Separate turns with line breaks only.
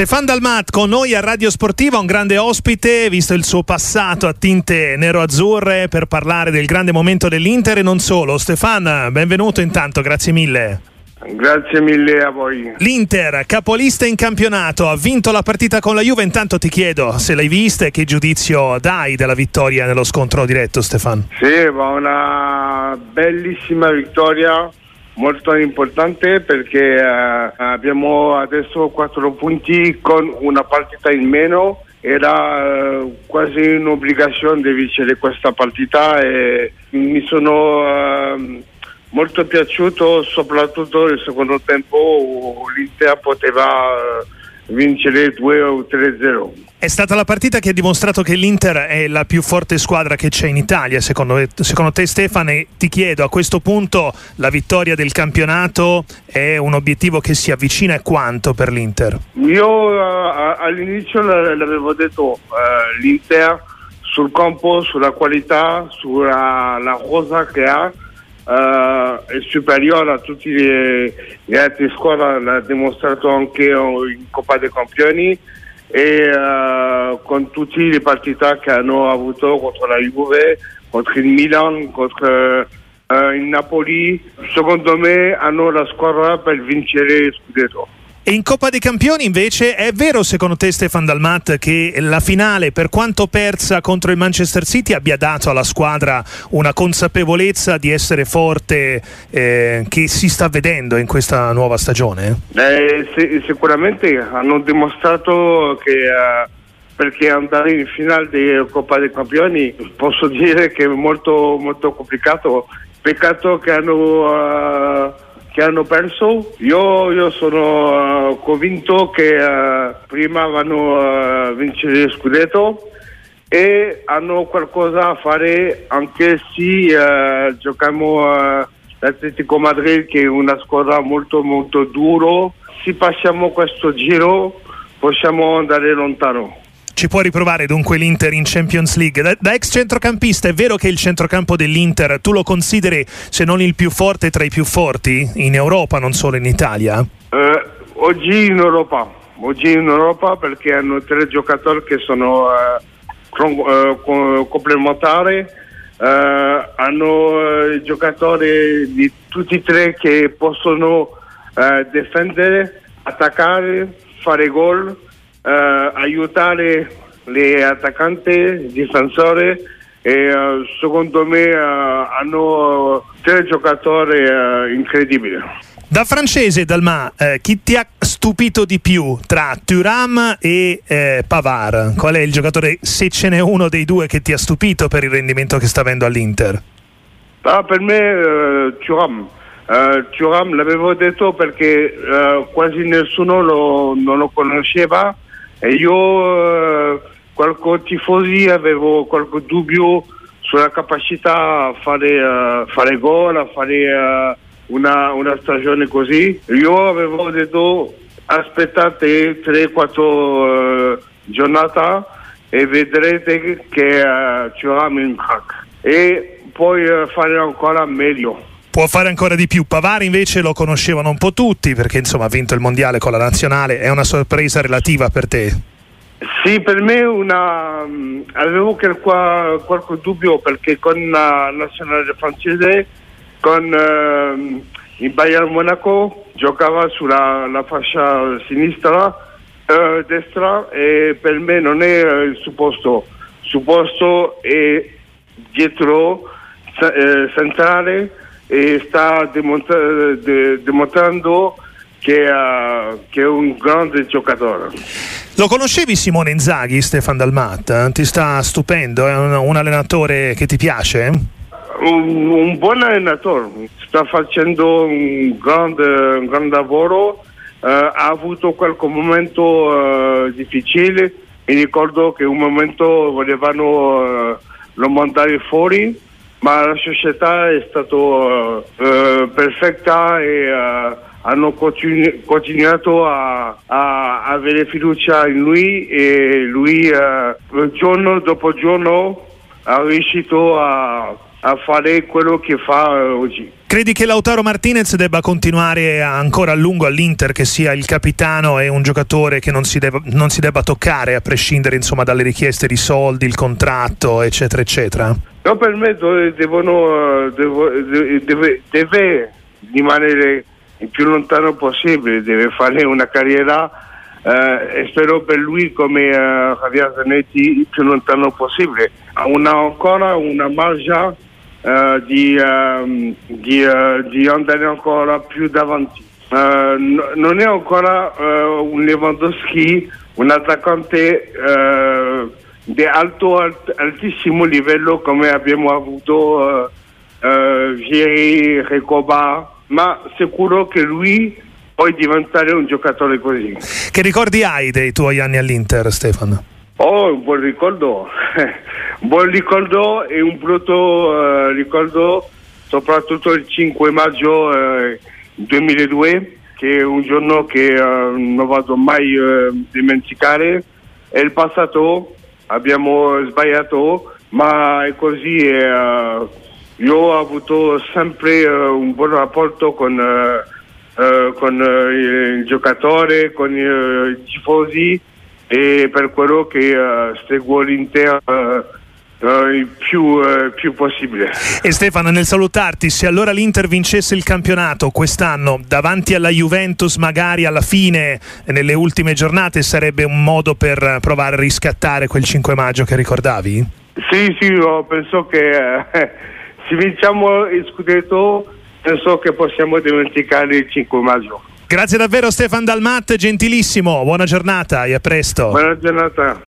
Stefan Dalmat con noi a Radio Sportiva, un grande ospite, visto il suo passato a tinte nero-azzurre per parlare del grande momento dell'Inter e non solo. Stefan, benvenuto intanto, grazie mille.
Grazie mille a voi.
L'Inter, capolista in campionato, ha vinto la partita con la Juve. Intanto ti chiedo se l'hai vista e che giudizio dai della vittoria nello scontro diretto, Stefan.
Sì, ma una bellissima vittoria molto importante perché eh, abbiamo adesso quattro punti con una partita in meno. Era eh, quasi un'obbligazione di vincere questa partita e mi sono eh, molto piaciuto soprattutto nel secondo tempo l'Inter poteva vincere 2 o 3-0.
È stata la partita che ha dimostrato che l'Inter è la più forte squadra che c'è in Italia, secondo, secondo te Stefano, ti chiedo a questo punto la vittoria del campionato è un obiettivo che si avvicina e quanto per l'Inter?
Io uh, all'inizio l'avevo detto, uh, l'Inter sul campo, sulla qualità, sulla la rosa che ha, uh, è superiore a tutte le, le altre squadre, l'ha dimostrato anche in Coppa dei Campioni e uh, con tutte le partite che hanno avuto contro la Juve, contro il Milan, contro uh, il Napoli, secondo me hanno la squadra per vincere il scudetto.
E in Coppa dei Campioni invece è vero secondo te Stefan Dalmat che la finale per quanto persa contro il Manchester City abbia dato alla squadra una consapevolezza di essere forte eh, che si sta vedendo in questa nuova stagione?
Eh, sì, sicuramente hanno dimostrato che uh, perché andare in finale di Coppa dei Campioni posso dire che è molto, molto complicato. Peccato che hanno... Che hanno perso. Io, io sono uh, convinto che uh, prima vanno a uh, vincere il scudetto e hanno qualcosa a fare anche se giochiamo l'Atletico Madrid che è una squadra molto molto dura. Se passiamo questo giro possiamo andare lontano.
Ci può riprovare dunque l'Inter in Champions League. Da, da, ex centrocampista è vero che il centrocampo dell'Inter tu lo consideri se non il più forte tra i più forti in Europa, non solo in Italia?
Eh, oggi in Europa, oggi in Europa perché hanno tre giocatori che sono eh, eh, complementari, eh, hanno eh, giocatori di tutti e tre che possono eh, difendere, attaccare, fare gol uh, aiutare le attaccanti, i difensori e uh, secondo me uh, hanno tre giocatori incredibili.
Da francese, Dalma, eh, chi ti ha stupito di più tra Thuram e eh, Pavard? Qual è il giocatore, se ce n'è uno dei due, che ti ha stupito per il rendimento che sta avendo all'Inter?
Ah, per me Thuram. Thuram l'avevo detto perché quasi nessuno lo, non lo conosceva e io, eh, qualche tifosi, avevo qualche dubbio sulla capacità a fare, uh, fare gol, a fare uh, una, una, stagione così. Io avevo detto aspettate 3-4 uh, giornate e vedrete che uh, ci avrà un crack e poi fare ancora meglio
può fare ancora di più. Pavari invece lo conoscevano un po' tutti perché insomma ha vinto il mondiale con la nazionale, è una sorpresa relativa per te?
Sì, per me una, avevo qualche, qualche dubbio perché con la nazionale francese, con uh, il Bayern Monaco, giocava sulla fascia sinistra, uh, destra e per me non è il suo posto. Il suo posto è dietro, eh, centrale e sta dimostra- de- dimostrando che, uh, che, è un grande giocatore.
Lo conoscevi Simone Inzaghi, Stefan Dalmat? Ti sta stupendo? È un, un allenatore che ti piace?
Un, un, buon allenatore, sta facendo un grande, un grande lavoro, uh, ha avuto qualche momento uh, difficile, mi ricordo che un momento volevano lo mandare fuori, ma la società è stata uh, uh, perfetta e uh, hanno continu- continuato a, a, avere fiducia in lui e lui giorno dopo giorno ha riuscito a a fare quello che fa eh, oggi.
Credi che Lautaro Martinez debba continuare ancora a lungo all'Inter, che sia il capitano e un giocatore che non si, debba, non si debba toccare, a prescindere insomma, dalle richieste di soldi, il contratto, eccetera, eccetera?
No, per me devono, eh, devo, deve, deve rimanere il più lontano possibile, deve fare una carriera eh, e spero per lui come eh, Javier Zanetti il più lontano possibile. Ha ancora una margia eh, di, ehm, di, eh, di, andare ancora più davanti. Uh, n- non è ancora uh, un Lewandowski, un attaccante uh, di alto, alt- altissimo livello come abbiamo avuto uh, Vieri, Recoba, ma sicuro che lui può diventare un giocatore così.
Che ricordi hai dei tuoi anni all'Inter, Stefano?
Oh, un buon ricordo. un buon ricordo e un brutto uh, ricordo, soprattutto il 5 maggio uh, 2002, che è un giorno che non vado mai dimenticare. È il passato, abbiamo sbagliato, ma è così. io ho avuto sempre un buon rapporto con, con il giocatore, con i tifosi e per quello che seguo l'Inter uh, il più, uh, più, possibile.
E Stefano, nel salutarti, se allora l'Inter vincesse il campionato quest'anno davanti alla Juventus, magari alla fine, nelle ultime giornate, sarebbe un modo per provare a riscattare quel 5 maggio che ricordavi?
Sì, sì, io penso che eh, se vinciamo il scudetto, penso che possiamo dimenticare il 5 maggio.
Grazie davvero Stefan Dalmat, gentilissimo, buona giornata e a presto.
Buona giornata.